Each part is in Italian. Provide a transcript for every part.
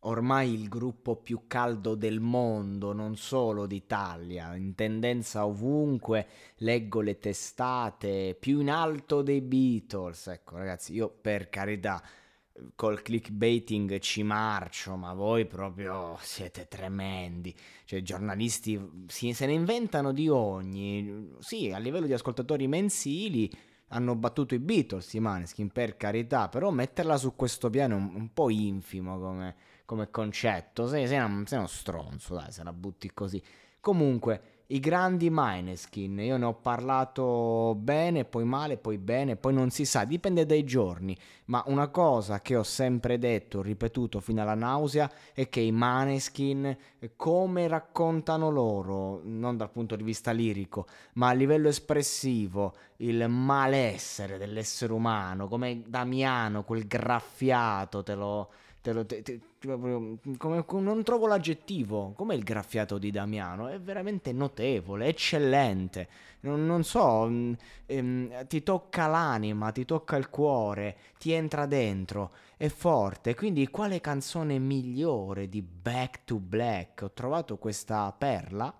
ormai il gruppo più caldo del mondo, non solo d'Italia, in tendenza ovunque, leggo le testate, più in alto dei Beatles. Ecco ragazzi, io per carità col clickbaiting ci marcio, ma voi proprio siete tremendi. Cioè, i giornalisti si, se ne inventano di ogni. Sì, a livello di ascoltatori mensili hanno battuto i Beatles, i Maneskin, per carità, però metterla su questo piano è un, un po' infimo come come concetto. Sei, sei, una, sei, uno stronzo, dai, se la butti così. Comunque, i grandi Mineskin, io ne ho parlato bene, poi male, poi bene, poi non si sa, dipende dai giorni. Ma una cosa che ho sempre detto, ripetuto fino alla nausea, è che i Maneskin, come raccontano loro, non dal punto di vista lirico, ma a livello espressivo, il malessere dell'essere umano, come Damiano, quel graffiato, te lo te lo, te, te, come, non trovo l'aggettivo. Come il graffiato di Damiano? È veramente notevole, eccellente. Non, non so, mm, ehm, ti tocca l'anima, ti tocca il cuore, ti entra dentro, è forte. Quindi, quale canzone migliore di Back to Black? Ho trovato questa perla,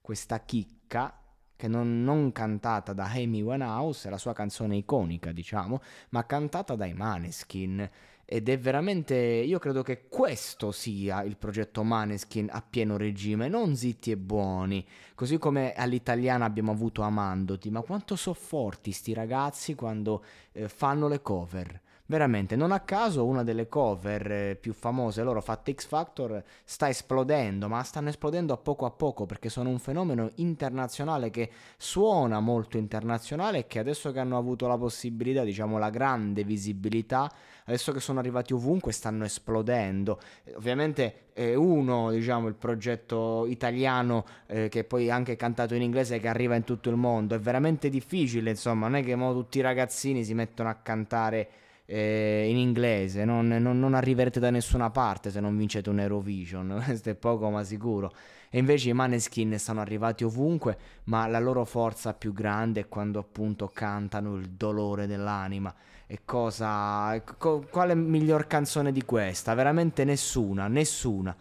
questa chicca che non, non, cantata da Amy Winehouse, la sua canzone iconica, diciamo, ma cantata dai Maneskin ed è veramente, io credo che questo sia il progetto Maneskin a pieno regime, non zitti e buoni, così come all'italiana abbiamo avuto Amandoti, ma quanto sono forti sti ragazzi quando eh, fanno le cover. Veramente, non a caso una delle cover eh, più famose loro fatte X Factor sta esplodendo, ma stanno esplodendo a poco a poco perché sono un fenomeno internazionale che suona molto internazionale e che adesso che hanno avuto la possibilità, diciamo la grande visibilità, adesso che sono arrivati ovunque stanno esplodendo. Ovviamente è uno, diciamo, il progetto italiano eh, che poi anche cantato in inglese che arriva in tutto il mondo. È veramente difficile, insomma, non è che tutti i ragazzini si mettono a cantare eh, in inglese, non, non, non, arriverete da nessuna parte se non vincete un Eurovision, questo è poco ma sicuro. E invece i Maneskin sono arrivati ovunque, ma la loro forza più grande è quando appunto cantano il dolore dell'anima. E cosa... quale miglior canzone di questa? Veramente nessuna, nessuna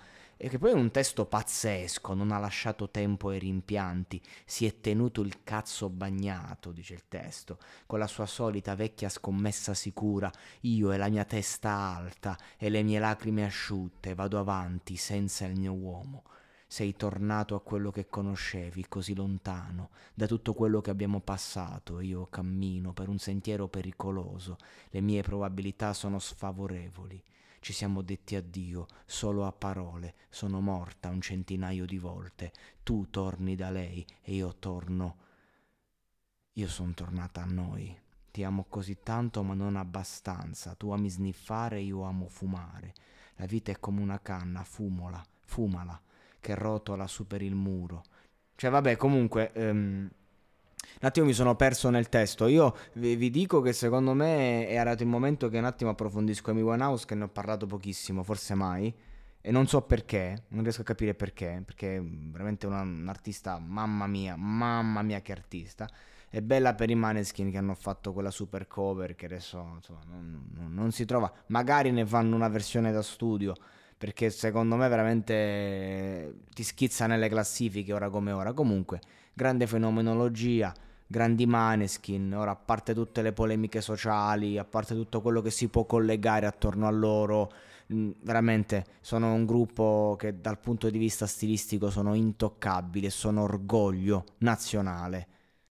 e che poi è un testo pazzesco, non ha lasciato tempo ai rimpianti, si è tenuto il cazzo bagnato, dice il testo, con la sua solita vecchia scommessa sicura, io e la mia testa alta e le mie lacrime asciutte vado avanti senza il mio uomo. Sei tornato a quello che conoscevi, così lontano, da tutto quello che abbiamo passato, io cammino per un sentiero pericoloso, le mie probabilità sono sfavorevoli. Ci siamo detti addio solo a parole. Sono morta un centinaio di volte. Tu torni da lei e io torno. Io sono tornata a noi. Ti amo così tanto ma non abbastanza. Tu ami sniffare, io amo fumare. La vita è come una canna, fumola, fumala, che rotola su per il muro. Cioè vabbè, comunque... Um, un attimo mi sono perso nel testo. Io vi, vi, dico che secondo me è arrivato il momento che un attimo approfondisco Amy Winehouse, che ne ho parlato pochissimo, forse mai. E non so perché, non riesco a capire perché, perché è veramente una, un artista, mamma mia, mamma mia che artista. È bella per i Maneskin che hanno fatto quella super cover che adesso insomma, non, non, non si trova. Magari ne fanno una versione da studio, perché secondo me veramente ti schizza nelle classifiche ora come ora. Comunque, grande fenomenologia grandi maneskin, ora a parte tutte le polemiche sociali, a parte tutto quello che si può collegare attorno a loro, mm, veramente sono un gruppo che dal punto di vista stilistico sono intoccabili e sono orgoglio nazionale.